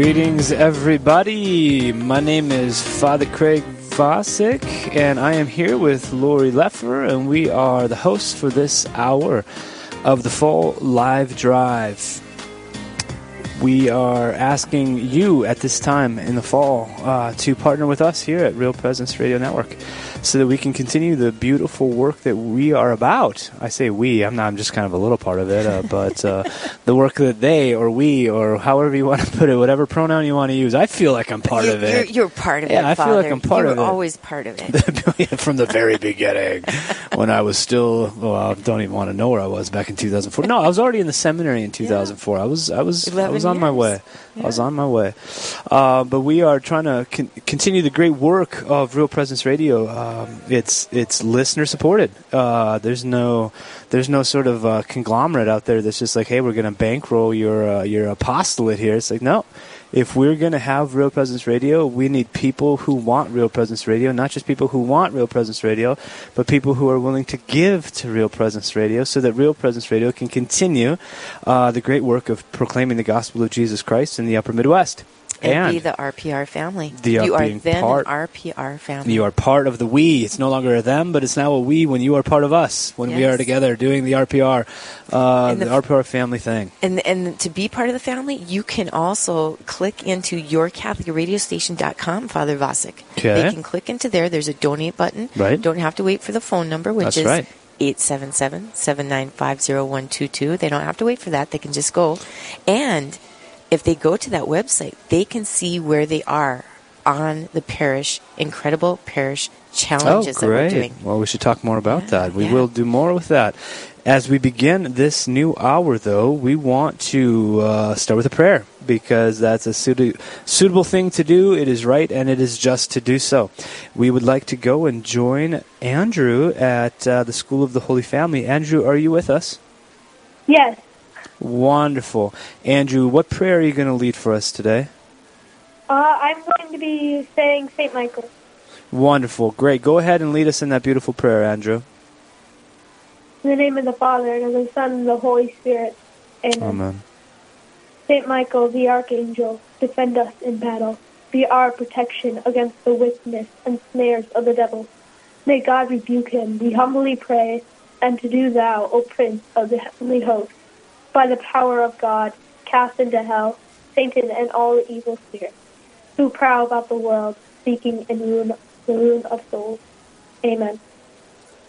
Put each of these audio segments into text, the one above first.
Greetings, everybody. My name is Father Craig Vosick, and I am here with Lori Leffer, and we are the hosts for this hour of the Fall Live Drive. We are asking you at this time in the fall uh, to partner with us here at Real Presence Radio Network so that we can continue the beautiful work that we are about. I say we, I'm not, I'm just kind of a little part of it, uh, but uh, the work that they or we or however you want to put it, whatever pronoun you want to use, I feel like I'm part you're, of it. You're, you're part of yeah, it. I feel like I'm part you're of it. always part of it. From the very beginning, when I was still, well, I don't even want to know where I was back in 2004. No, I was already in the seminary in 2004. I was, I was, I was on my years. way. I was on my way. Uh, but we are trying to con- continue the great work of Real Presence Radio. Um, it's it's listener supported. Uh, there's no there's no sort of uh, conglomerate out there that's just like, hey, we're going to bankroll your uh, your apostolate here. It's like no. If we're going to have Real Presence Radio, we need people who want Real Presence Radio, not just people who want Real Presence Radio, but people who are willing to give to Real Presence Radio so that Real Presence Radio can continue uh, the great work of proclaiming the gospel of Jesus Christ in the upper Midwest. And, be the RPR family. The, uh, you are then part- an RPR family. You are part of the we. It's no longer a them, but it's now a we when you are part of us, when we are together doing the RPR, uh, the, the- RPR family thing. And and to be part of the family, you can also click into yourcatholicradiostation.com, Father Vasic. Okay. They can click into there. There's a donate button. Right. Don't have to wait for the phone number, which That's is right. 877-795-0122. They don't have to wait for that. They can just go. And if they go to that website, they can see where they are on the parish, incredible parish challenges oh, that we're doing. Well, we should talk more about Yeah, that. We yeah. will do more with that. As we begin this new hour, though, we want to uh, start with a prayer because that's a suit- suitable thing to do. It is right and it is just to do so. We would like to go and join Andrew at uh, the School of the Holy Family. Andrew, are you with us? Yes. Wonderful. Andrew, what prayer are you going to lead for us today? Uh, I'm going to be saying St. Michael. Wonderful. Great. Go ahead and lead us in that beautiful prayer, Andrew. In the name of the Father, and of the Son, and of the Holy Spirit. Amen. Amen. St. Michael, the Archangel, defend us in battle. Be our protection against the wickedness and snares of the devil. May God rebuke him, we humbly pray, and to do thou, O Prince of the heavenly host, by the power of God, cast into hell Satan and all the evil spirits, who prowl about the world, seeking in ruin, the ruin of souls. Amen.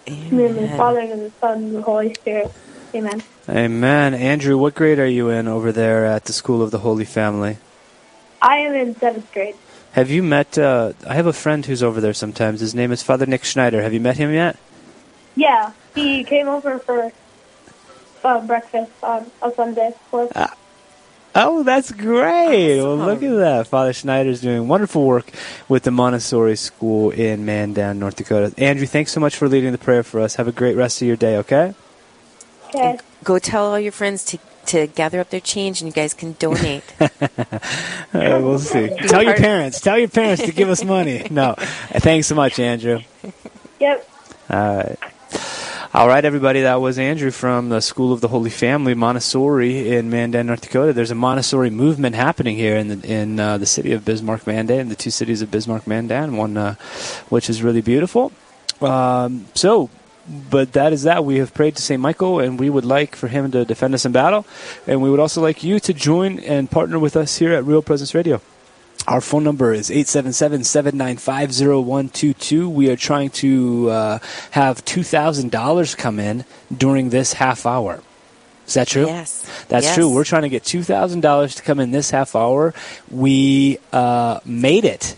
In the name of the Amen. Father, and the Son, and the Holy Spirit. Amen. Amen. Andrew, what grade are you in over there at the School of the Holy Family? I am in seventh grade. Have you met? Uh, I have a friend who's over there sometimes. His name is Father Nick Schneider. Have you met him yet? Yeah, he came over for uh, breakfast on a Sunday. For us. Oh, that's great. Well, look at that. Father Schneider's doing wonderful work with the Montessori School in Mandan, North Dakota. Andrew, thanks so much for leading the prayer for us. Have a great rest of your day, okay? Okay. Go tell all your friends to, to gather up their change and you guys can donate. Uh, we'll see. Tell your parents. Tell your parents to give us money. No. Thanks so much, Andrew. Yep. All right. All right, everybody. That was Andrew from the School of the Holy Family, Montessori in Mandan, North Dakota. There's a Montessori movement happening here in the in uh, the city of Bismarck, Mandan, the two cities of Bismarck, Mandan, one uh, which is really beautiful. Um, so, but that is that. We have prayed to Saint Michael, and we would like for him to defend us in battle, and we would also like you to join and partner with us here at Real Presence Radio. Our phone number is 877-795-0122. We are trying to uh, have $2,000 come in during this half hour. Is that true? Yes. That's Yes. true. We're trying to get $2,000 to come in this half hour. We uh, made it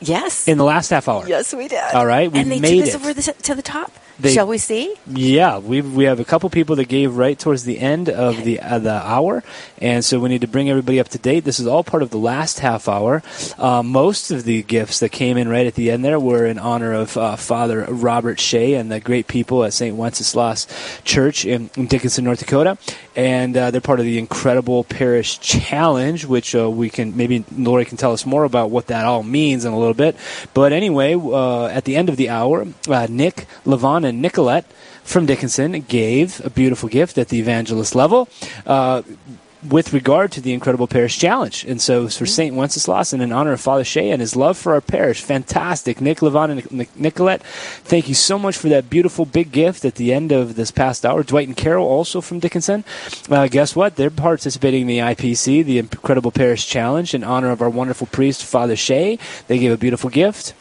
Yes. in the last half hour. yes, we did. All right, we and they made took us it. over the, to the top. They- Shall we see? Yeah, we we have a couple people that gave right towards the end of the uh, the hour, and so we need to bring everybody up to date. This is all part of the last half hour. Uh, most of the gifts that came in right at the end there were in honor of uh, Father Robert Shea and the great people at St. Wenceslas Church in, in Dickinson, North Dakota, and uh, they're part of the incredible parish challenge, which uh, we can maybe Lori can tell us more about what that all means in a little bit. But anyway, uh, at the end of the hour, uh, Nick Levon and Nicolette from Dickinson gave a beautiful gift at the evangelist level. Uh, with regard to the Incredible Parish Challenge. And so for St. Wenceslas and in honor of Father Shea and his love for our parish, fantastic. Nick Levon and Nicolette, thank you so much for that beautiful big gift at the end of this past hour. Dwight and Carol, also from Dickinson. Uh, guess what? They're participating in the IPC, the Incredible Parish Challenge, in honor of our wonderful priest, Father Shea. They gave a beautiful gift.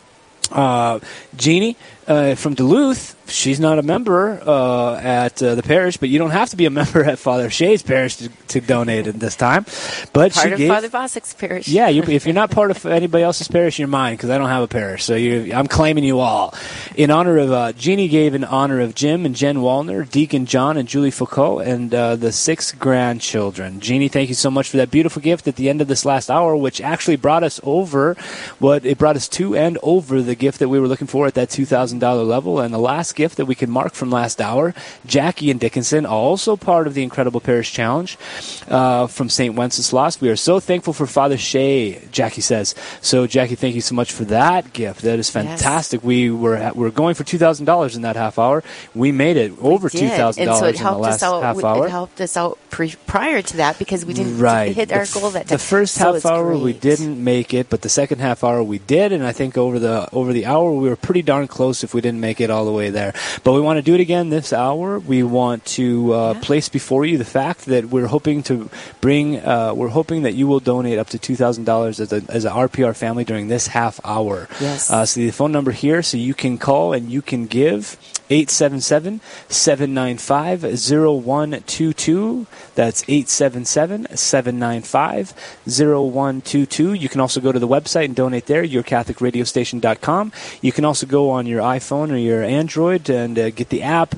Uh, Jeannie uh, from Duluth she's not a member uh, at uh, the parish, but you don't have to be a member at Father Shea's parish to, to donate at this time. But part she of gave, Father Vossick's parish. Yeah, you, if you're not part of anybody else's parish, you're mine because I don't have a parish. So I'm claiming you all. In honor of uh, Jeannie gave in honor of Jim and Jen Wallner, Deacon John and Julie Foucault, and uh, the six grandchildren. Jeannie, thank you so much for that beautiful gift at the end of this last hour, which actually brought us over what it brought us to and over the gift that we were looking for at that two thousand dollar level, and the last gift that we can mark from last hour. Jackie and Dickinson, also part of the Incredible Parish Challenge uh, from St. Wenceslas. We are so thankful for Father Shea, Jackie says. So, Jackie, thank you so much for that gift. That is fantastic. Yes. We were we were going for $2,000 in that half hour. We made it over $2,000 so in the last out, half hour. It helped us out pre- prior to that because we didn't right. hit our goal that time. The first so half hour great. we didn't make it, but the second half hour we did, and I think over the over the hour we were pretty darn close if we didn't make it all the way there. But we want to do it again this hour. We want to uh, yeah. place before you the fact that we're hoping to bring, uh, we're hoping that you will donate up to two thousand dollars as a as a RPR family during this half hour. Yes. Uh, so the phone number here, so you can call and you can give 877-795-0122. That's 877-795-0122. You can also go to the website and donate there, yourcatholicradiostation.com. You can also go on your iPhone or your Android and uh, get the app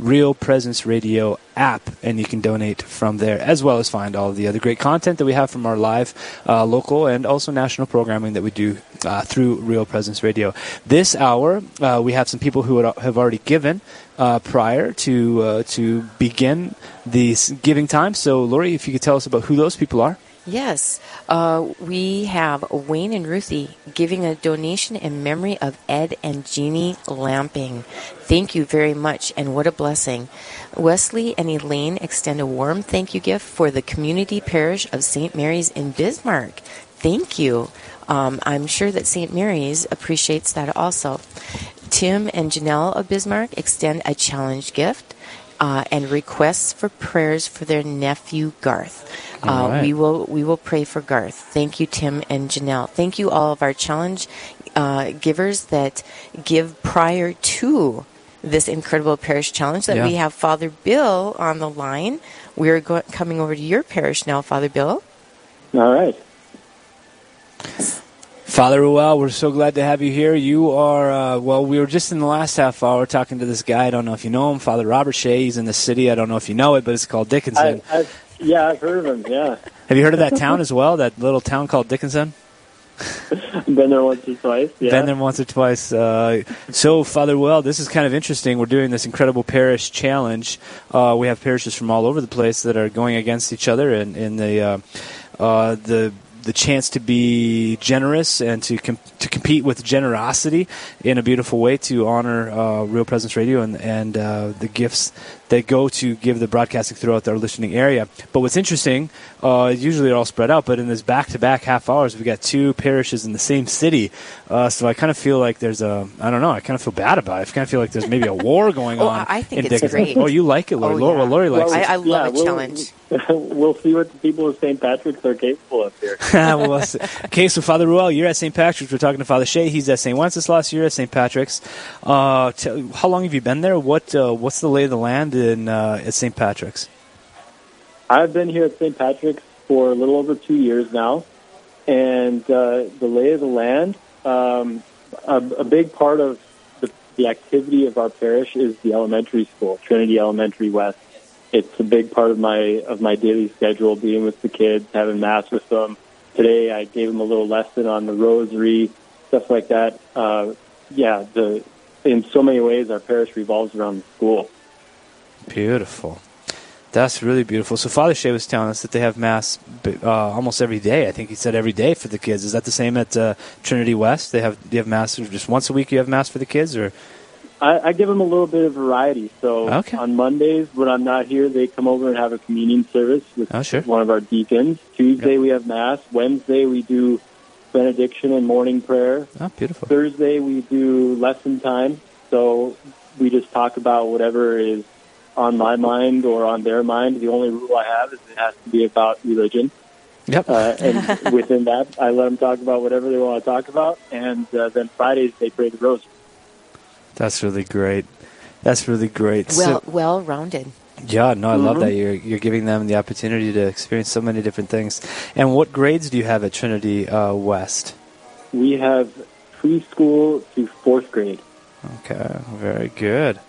Real Presence Radio app, and you can donate from there, as well as find all the other great content that we have from our live, uh, local, and also national programming that we do uh, through Real Presence Radio. This hour, uh, we have some people who have already given uh, prior to uh, to begin the giving time. So, Lori, if you could tell us about who those people are. Yes, uh, we have Wayne and Ruthie giving a donation in memory of Ed and Jeannie Lamping. Thank you very much, and what a blessing. Wesley and Elaine extend a warm thank you gift for the community parish of St. Mary's in Bismarck. Thank you. Um, I'm sure that St. Mary's appreciates that also. Tim and Janelle of Bismarck extend a challenge gift uh, and requests for prayers for their nephew Garth. Uh, right. We will we will pray for Garth. Thank you, Tim and Janelle. Thank you, all of our challenge uh, givers that give prior to this incredible parish challenge. That yeah. we have Father Bill on the line. We are go- coming over to your parish now, Father Bill. All right. Father Ruel, we're so glad to have you here. You are, uh, well, we were just in the last half hour talking to this guy. I don't know if you know him, Father Robert Shea. He's in the city. I don't know if you know it, but it's called Dickinson. I, yeah, I've heard of him, yeah. Have you heard of that town as well, that little town called Dickinson? Been there once or twice. Yeah. Been there once or twice. Uh, so, Father Well, this is kind of interesting. We're doing this incredible parish challenge. Uh, we have parishes from all over the place that are going against each other in, in the uh, uh the the chance to be generous and to com- to compete with generosity in a beautiful way to honor uh, Real Presence Radio and and uh, the gifts that go to give the broadcasting throughout their listening area. But what's interesting, uh, usually they're all spread out, but in this back-to-back half hours, we've got two parishes in the same city. Uh, so I kind of feel like there's a, I don't know, I kind of feel bad about it. I kind of feel like there's maybe a war going oh, on. I think it's Dickinson. great. Oh, you like it, Lori? Oh, yeah. Well, Lori likes well, it. I, I love yeah, a we'll, challenge. We'll see what the people of St. Patrick's are capable of here. well, okay, so Father Ruel, you're at St. Patrick's. We're talking to Father Shea. He's at St. Wenceslas. You're at St. Patrick's. Uh, t- how long have you been there? What uh, What's the lay of the land in uh, at St. Patrick's? I've been here at St. Patrick's for a little over two years now, and uh, the lay of the land. Um, a, a, big part of the, the, activity of our parish is the elementary school, Trinity Elementary West. It's a big part of my of my daily schedule, being with the kids, having mass with them. Today, I gave them a little lesson on the rosary, stuff like that. Uh, yeah, the in so many ways, our parish revolves around the school. Beautiful. That's really beautiful. So Father Shea was telling us that they have mass uh, almost every day. I think he said every day for the kids. Is that the same at uh, Trinity West? They have do you have mass just once a week. You have mass for the kids, or I, I give them a little bit of variety. So Okay. on Mondays when I'm not here, they come over and have a communion service with Oh, sure. one of our deacons. Tuesday we have mass. Wednesday we do benediction and morning prayer. Oh, beautiful. Thursday we do lesson time. So we just talk about whatever is on my mind or on their mind. The only rule I have is it has to be about religion. Yep. Uh, and within that, I let them talk about whatever they want to talk about. And uh, then Fridays they pray the rosary. That's really great. That's really great. So- Well, well rounded. Yeah, no, I love Mhm. that you're you're giving them the opportunity to experience so many different things. And what grades do you have at Trinity uh, West? We have preschool to fourth grade. Okay, very good.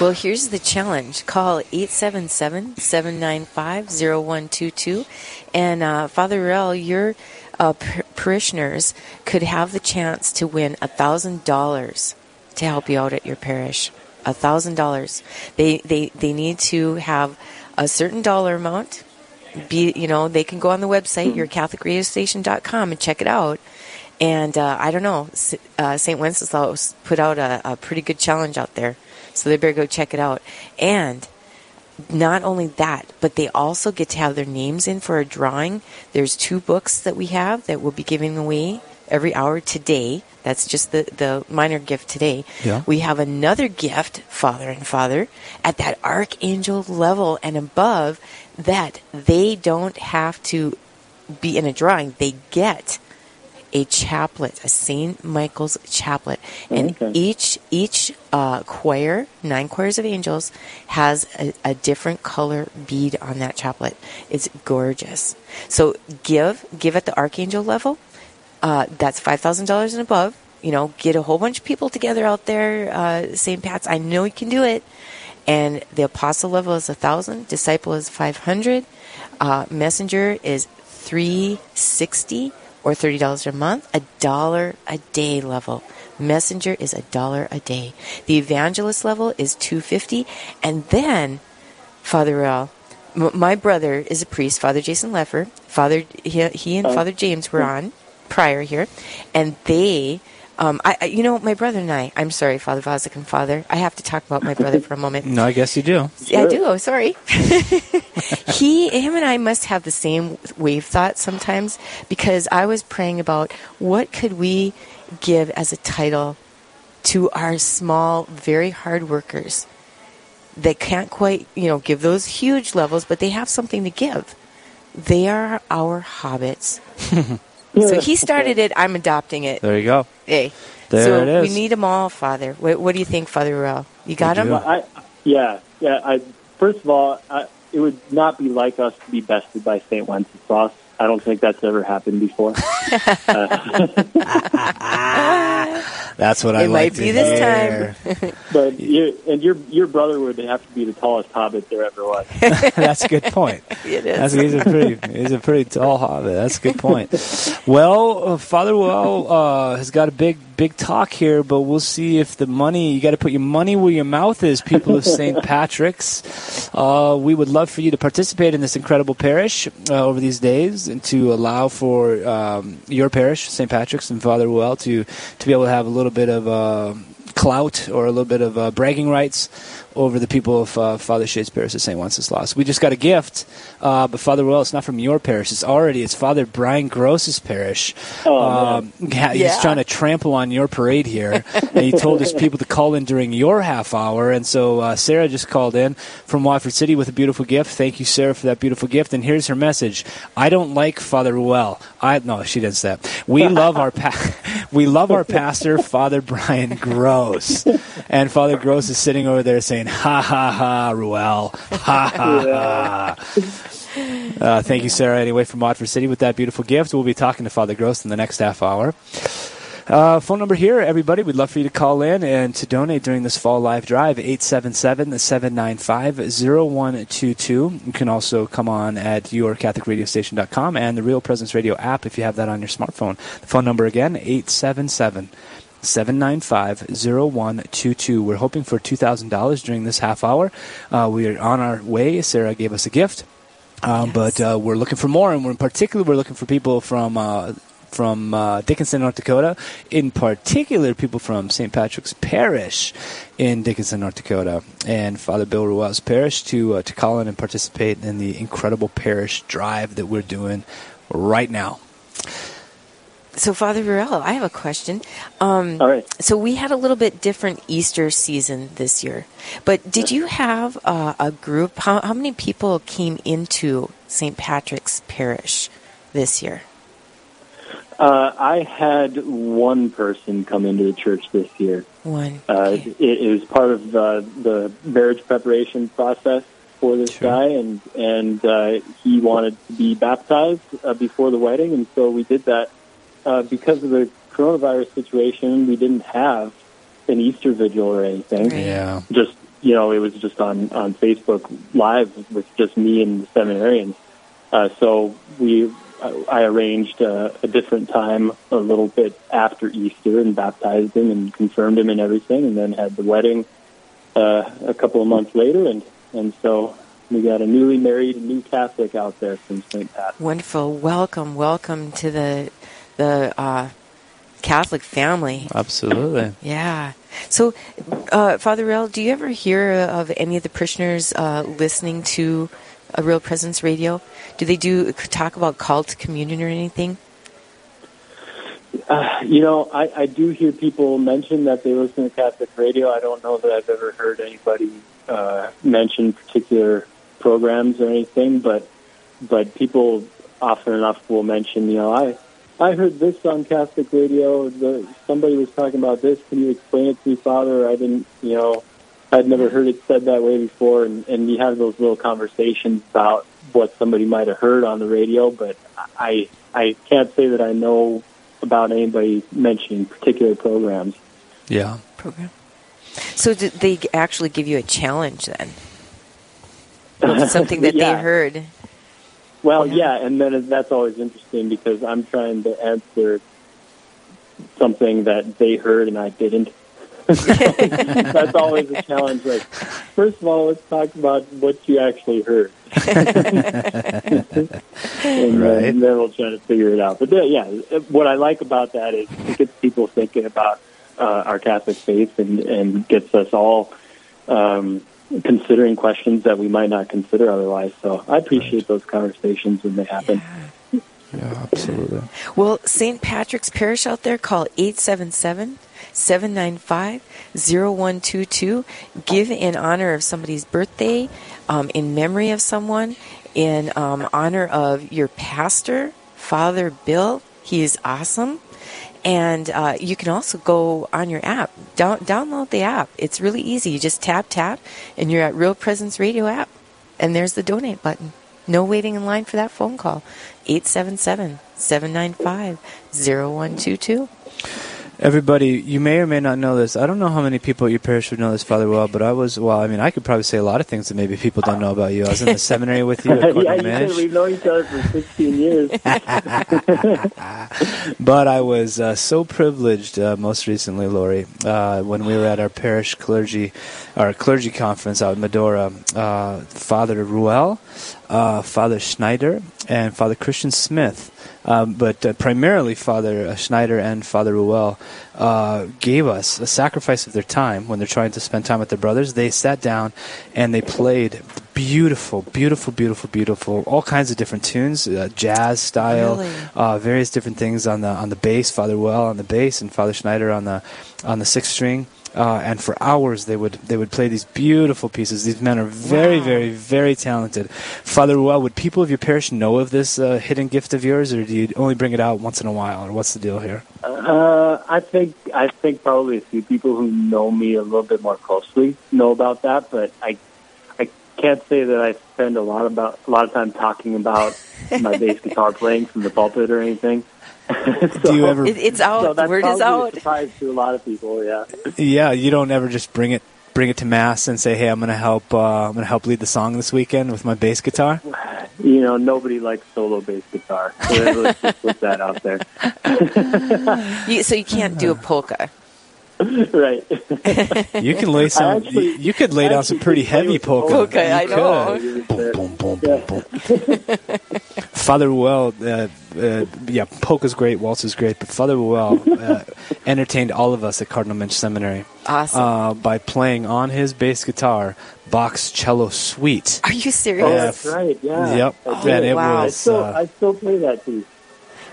Well, here's the challenge. Call 877-795-0122. And uh, Father Ruel, your uh, par- parishioners could have the chance to win $1,000 to help you out at your parish. $1,000. They, they, they need to have a certain dollar amount. Be, you know, they can go on the website, yourcatholicradiostation.com and check it out. And uh, I don't know, uh, St. Wenceslaus put out a, a pretty good challenge out there. So they better go check it out. And not only that, but they also get to have their names in for a drawing. There's two books that we have that we'll be giving away every hour today. That's just the, the minor gift today. Yeah. We have another gift, Father and Father, at that archangel level and above that they don't have to be in a drawing. They get a chaplet, a St. Michael's chaplet, and Okay. each each uh, choir, nine choirs of angels, has a, a different color bead on that chaplet. It's gorgeous. So give give at the archangel level. Uh, that's five thousand dollars and above. You know, get a whole bunch of people together out there. Uh, St. Pat's, I know you can do it. And the apostle level is a thousand. Disciple is five hundred. Uh, messenger is three sixty or thirty dollars a month. A dollar a day level. Messenger is a dollar a day. The evangelist level is two fifty, and then Father. M- my brother is a priest, Father Jason Leffer. Father, he, he and Oh. Father James were on prior here, and they, um, I, I- you know, my brother and I. I'm sorry, Father Vosik and Father. I have to talk about my brother for a moment. No, I guess you do. Yeah, I do. Oh, sorry. he, him, and I must have the same wave thought sometimes because I was praying about what could we give as a title to our small, very hard workers that can't quite, you know, give those huge levels, but they have something to give. They are our hobbits. so he started it. I'm adopting it. There you go. Hey. There so it is. we need them all, Father. What, what do you think, Father Ruel? You got them? Well, I, yeah, yeah. I, first of all, I, it would not be like us to be bested by St. Wenceslas. I don't think that's ever happened before. That's what I It like might to be this hear. but you, and your your brother would have to be the tallest hobbit there ever was. That's a good point. It is. That's, he's a pretty he's a pretty tall hobbit. That's a good point. Well, uh, Father Ruel uh, has got a big big talk here, but we'll see if the money you got to put your money where your mouth is. People of St. Patrick's, uh, we would love for you to participate in this incredible parish uh, over these days and to allow for um, your parish, St. Patrick's, and Father Ruel to to be able to have a little bit of. Uh, clout or a little bit of uh, bragging rights over the people of uh, Father Shea's parish at St. Wenceslas. We just got a gift, uh, but Father Ruel, it's not from your parish. It's already it's Father Brian Gross's parish. Oh, um, yeah, he's Yeah. trying to trample on your parade here, and he told his people to call in during your half hour. And so uh, Sarah just called in from Watford City with a beautiful gift. Thank you, Sarah, for that beautiful gift. And here's her message: I don't like Father Ruel. I no, she didn't say that. We love our pa- we love our pastor, Father Brian Gross, and Father Gross is sitting over there saying, "Ha ha ha, Ruel, ha ha ha." Uh, thank you, Sarah. Anyway, from Watford City with that beautiful gift. We'll be talking to Father Gross in the next half hour. Uh, phone number here, everybody. We'd love for you to call in and to donate during this fall live drive, 877-795-0122. You can also come on at yourcatholicradiostation.com and the Real Presence Radio app if you have that on your smartphone. The phone number again, 877 795 0122. We're hoping for $2,000 during this half hour. Uh, we are on our way. Sarah gave us a gift. Um, Yes. But uh, we're looking for more, and we're in particular we're looking for people from uh, from uh, Dickinson, North Dakota, in particular, people from St. Patrick's Parish in Dickinson, North Dakota, and Father Bill Ruel's parish to uh, to call in and participate in the incredible parish drive that we're doing right now. So, Father Ruel, I have a question. Um, All right. So, we had a little bit different Easter season this year, but did you have uh, a group? How, how many people came into St. Patrick's Parish this year? Uh, I had one person come into the church this year. One. Uh, it, it was part of uh, the marriage preparation process for this Sure. guy, and and uh, he wanted to be baptized uh, before the wedding, and so we did that. Uh, because of the coronavirus situation, we didn't have an Easter vigil or anything. Yeah. Just you know, it was just on on Facebook Live with just me and the seminarians. Uh, so we, I I arranged uh, a different time a little bit after Easter and baptized him and confirmed him and everything, and then had the wedding uh, a couple of months later, and and so we got a newly married new Catholic out there from St. Pat. Wonderful. Welcome, welcome to the the uh, Catholic family. Absolutely. Yeah. So, uh, Father Ruel, do you ever hear of any of the parishioners uh, listening to a Real Presence Radio? Do they do talk about cult communion or anything? Uh, you know, I, I do hear people mention that they listen to Catholic radio. I don't know that I've ever heard anybody uh, mention particular programs or anything, but but people often enough will mention, you know, I I heard this on Catholic radio. The, somebody was talking about this. Can you explain it to me, Father? I didn't, you know, I'd never heard it said that way before. And, and you have those little conversations about what somebody might have heard on the radio, but I I can't say that I know about anybody mentioning particular programs. Yeah. Program. So, did they actually give you a challenge then? Something that Yeah. they heard. Well, Yeah. yeah, and then that's always interesting because I'm trying to answer something that they heard and I didn't. that's always a challenge. Like, first of all, let's talk about what you actually heard, and, then, Right. then we'll try to figure it out. But then, yeah, what I like about that is it gets people thinking about uh, our Catholic faith and, and gets us all um, considering questions that we might not consider otherwise. So I appreciate those conversations when they happen. Yeah, absolutely. Well, St. Patrick's Parish out there, call 877 795 0122. Give in honor of somebody's birthday, um, in memory of someone, in um, honor of your pastor, Father Bill. He is awesome. And uh, you can also go on your app. Down- download the app. It's really easy. You just tap, tap, and you're at Real Presence Radio app. And there's the donate button. No waiting in line for that phone call. 877 795 0122. Everybody, you may or may not know this. I don't know how many people at your parish would know this, Father Ruel, but I was, well, I mean, I could probably say a lot of things that maybe people don't know about you. I was in the seminary with you at yeah, you said we've known each other for 16 years. but I was uh, so privileged uh, most recently, Lori, uh, when we were at our parish clergy, our clergy conference out in Medora. Uh, Father Ruel, uh, Father Schneider, and Father Christian Smith, um, but uh, primarily Father uh, Schneider and Father Ruel uh, gave us a sacrifice of their time when they're trying to spend time with their brothers. They sat down and they played beautiful, beautiful, beautiful, beautiful, all kinds of different tunes, uh, jazz style, Really? uh, various different things on the on the bass. Father Ruel on the bass and Father Schneider on the on the sixth string. Uh, and for hours they would they would play these beautiful pieces. These men are very, Wow. very, very talented. Father Ruel, would people of your parish know of this uh, hidden gift of yours, or do you only bring it out once in a while, or what's the deal here? Uh, I think I think probably a few people who know me a little bit more closely know about that, but I I can't say that I spend a lot about a lot of time talking about my bass guitar playing from the pulpit or anything. Do you ever? It, it's out. so that's Word is probably a out. surprise to a lot of people. Yeah. Yeah, you don't ever just bring it bring it to mass and say, "Hey, I'm going to help. Uh, I'm going to help lead the song this weekend with my bass guitar." You know, nobody likes solo bass guitar. So let's just put that out there. You, so you can't do a polka. right. You can lay some. actually- you, you could lay down some pretty heavy polka. polka, You I know. could. Boom, boom, boom, boom, boom. Father Ruel, uh, uh, yeah, polka's great, waltz is great, but Father Ruel uh, entertained all of us at Cardinal Muench Seminary Awesome. uh, by playing on his bass guitar Bach's cello suite. Are you serious? Oh, that's right. Yeah. Yep. Oh, did. it wow. I still, uh, I still play that piece.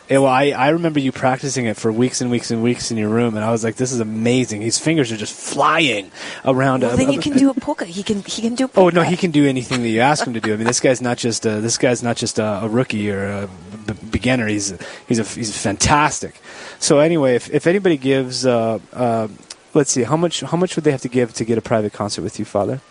Yeah, well, I, I remember you practicing it for weeks and weeks and weeks in your room, and I was like, "This is amazing." His fingers are just flying around. well, a- then a- you can do a polka. He can. He can do. A polka. Oh no, he can do anything that you ask him to do. I mean, this guy's not just a, this guy's not just a, a rookie or a b- beginner. He's he's a, he's fantastic. So anyway, if, if anybody gives, uh, uh, let's see, how much how much would they have to give to get a private concert with you, Father?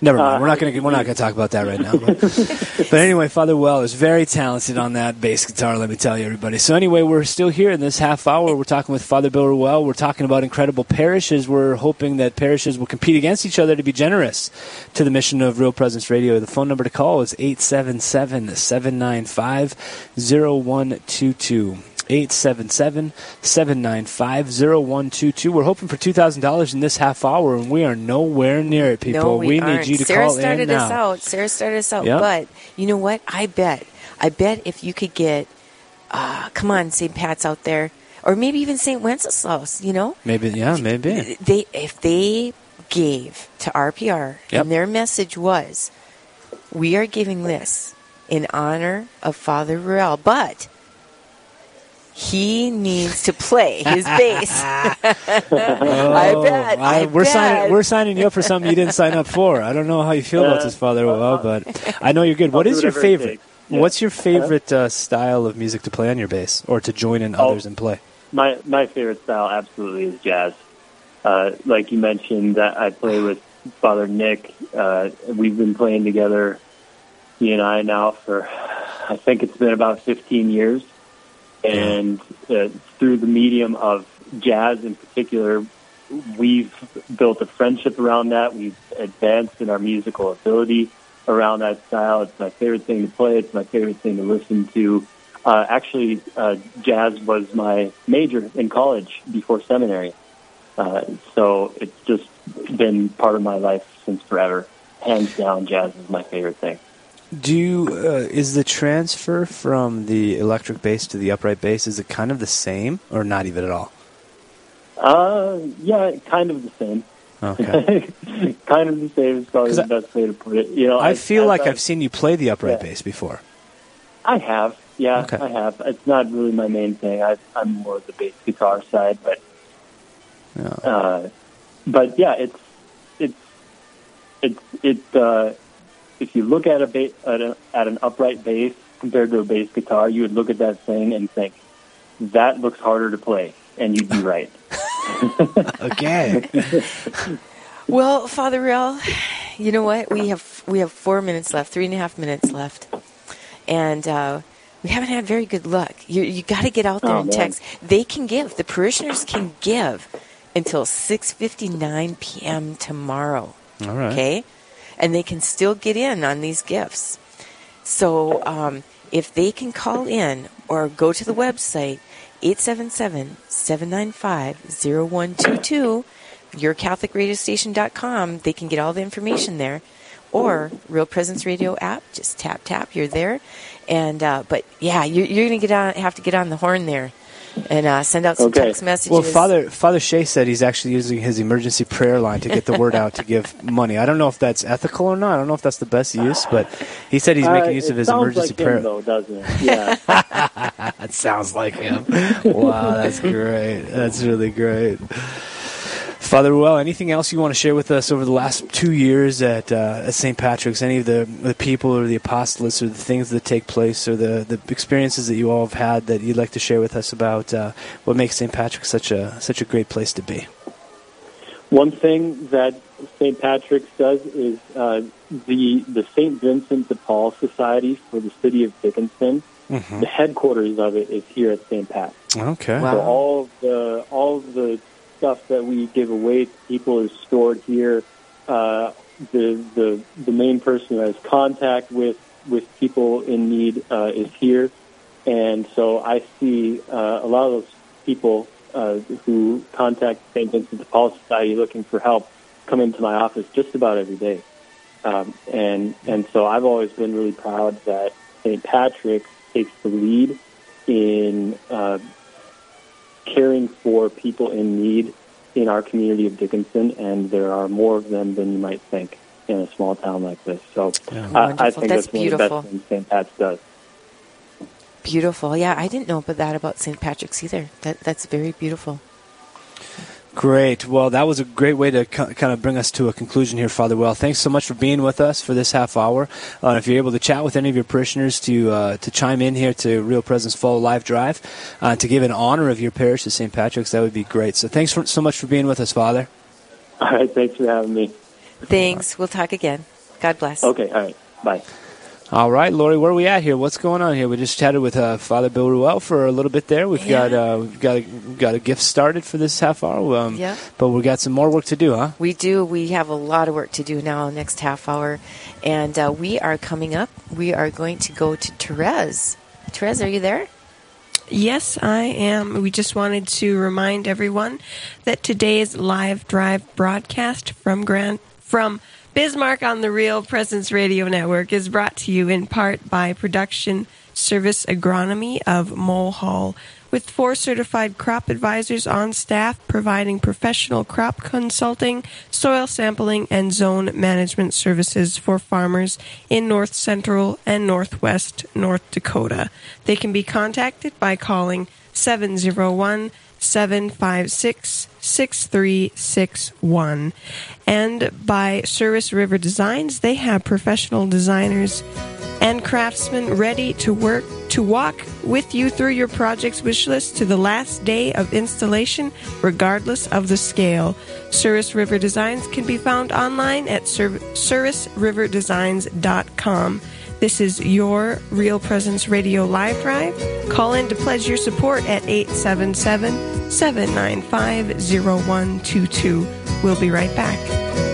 Never mind. Uh, we're not going to we're not going to talk about that right now. But, but anyway, Father Ruel is very talented on that bass guitar. Let me tell you, everybody. So anyway, we're still here in this half hour. We're talking with Father Bill Ruel. We're talking about incredible parishes. We're hoping that parishes will compete against each other to be generous to the mission of Real Presence Radio. The phone number to call is 877 795 0122. 877-795-0122. We're hoping for $2,000 in this half hour, and we are nowhere near it, people. No, we, need aren't. you to Sarah call started in now. Sarah started us out. Sarah started us out. Yep. But you know what? I bet. I bet if you could get, uh, come on, St. Pat's out there, or maybe even St. Wenceslaus. You know, Maybe, yeah, maybe. they if they gave to RPR Yep. and their message was, we are giving this in honor of Father Ruel, but. He needs to play his bass. I bet. I Oh, we're bet. signing. We're signing you up for something you didn't sign up for. I don't know how you feel about this, Father. Well, but I know you're good. What I'll is your favorite? Yeah. What's your favorite uh, style of music to play on your bass, or to join in Oh. others and play? My my favorite style absolutely is jazz. Uh, like you mentioned, I play with Father Nick. Uh, we've been playing together, he and I now for I think it's been about 15 years, and uh, through the medium of jazz in particular, we've built a friendship around that. We've advanced in our musical ability around that style. It's my favorite thing to play. It's my favorite thing to listen to. Uh, actually, uh, jazz was my major in college before seminary. Uh, so it's just been part of my life since forever. Hands down, jazz is my favorite thing. Do you, uh, is the transfer from the electric bass to the upright bass is it kind of the same, or not even at all? Uh, yeah, kind of the same. Okay. kind of the same is probably the I- best way to put it. You know, I as- feel as like I- I've seen you play the upright Yeah. bass before. I have, yeah, Okay. I have. It's not really my main thing. I, I'm more the bass guitar side, but Yeah. uh, but yeah, it's it's it's it. Uh, if you look at a ba- at, a, at an upright bass compared to a bass guitar, you would look at that thing and think that looks harder to play, and you'd be right. Okay. Well, Father Ruel, you know what? We have we have four minutes left, three and a half minutes left, and uh, we haven't had very good luck. You you got to get out there Oh, and man. text. They can give. The parishioners can give until six fifty nine p.m. tomorrow. All right. Okay, and they can still get in on these gifts. So um, if they can call in or go to the website 877-795-0122 yourcatholicradiostation.com they can get all the information there. Or real presence radio app just tap tap you're there. And uh, but yeah you're, you're gonna get on have to get on the horn there and uh, send out some Okay. text messages Well, Father Father Shea said he's actually using his emergency prayer line to get the word out to give money. I don't know if that's ethical or not. I don't know if that's the best use, but he said he's Uh, making use of his sounds emergency like prayer. him, though, doesn't it? Yeah. That sounds like him. wow, that's great. That's really great. Father Ruel, anything else you want to share with us over the last two years at, uh, at St. Patrick's? Any of the, the people or the apostolates or the things that take place or the, the experiences that you all have had that you'd like to share with us about uh, what makes St. Patrick's such a such a great place to be? One thing that St. Patrick's does is uh, the the St. Vincent de Paul Society for the city of Dickinson. Mm-hmm. The headquarters of it is here at St. Pat. Okay. Wow. So all of the all of the stuff that we give away to people is stored here. Uh, the the the main person who has contact with with people in need uh, is here, and so I see uh, a lot of those people uh, who contact St. Vincent de Paul Society looking for help come into my office just about every day, um, and and so I've always been really proud that St. Patrick's takes the lead in uh, caring for people in need in our community of Dickinson, and there are more of them than you might think in a small town like this. So Yeah. Uh, I, I think That's that's, one of the beautiful. best things St. Pat's does. Beautiful. Yeah, I didn't know about that about St. Patrick's either. That that's very beautiful. Great. Well, that was a great way to kind of bring us to a conclusion here, Father Ruel. Thanks so much for being with us for this half hour. Uh, if you're able to chat with any of your parishioners to uh, to chime in here to Real Presence Fall Live Drive, uh, to give an honor of your parish to St. Patrick's, that would be great. So thanks for, so much for being with us, Father. All right, thanks for having me. Thanks. We'll talk again. God bless. Okay, all right, bye. All right, Lori, where are we at here? What's going on here? We just chatted with uh, Father Bill Ruel for a little bit there. We've got uh, we've got a, we've got a gift started for this half hour. Um, Yeah. But we've got some more work to do, huh? We do. We have a lot of work to do now, next half hour. And uh, we are coming up. We are going to go to Therese. Therese, are you there? Yes, I am. We just wanted to remind everyone that today's live drive broadcast from Grand from Bismarck on the Real Presence Radio Network is brought to you in part by Production Service Agronomy of Mohall, with four certified crop advisors on staff providing professional crop consulting, soil sampling, and zone management services for farmers in north central and northwest North Dakota. They can be contacted by calling 701 756 6361. And by Souris River Designs, they have professional designers and craftsmen ready to work to walk with you through your project's wish list to the last day of installation, regardless of the scale. Souris River Designs can be found online at serv- sourisriverdesigns.com. This is your Real Presence Radio Live Drive. Call in to pledge your support at 877 795 0122. We'll be right back.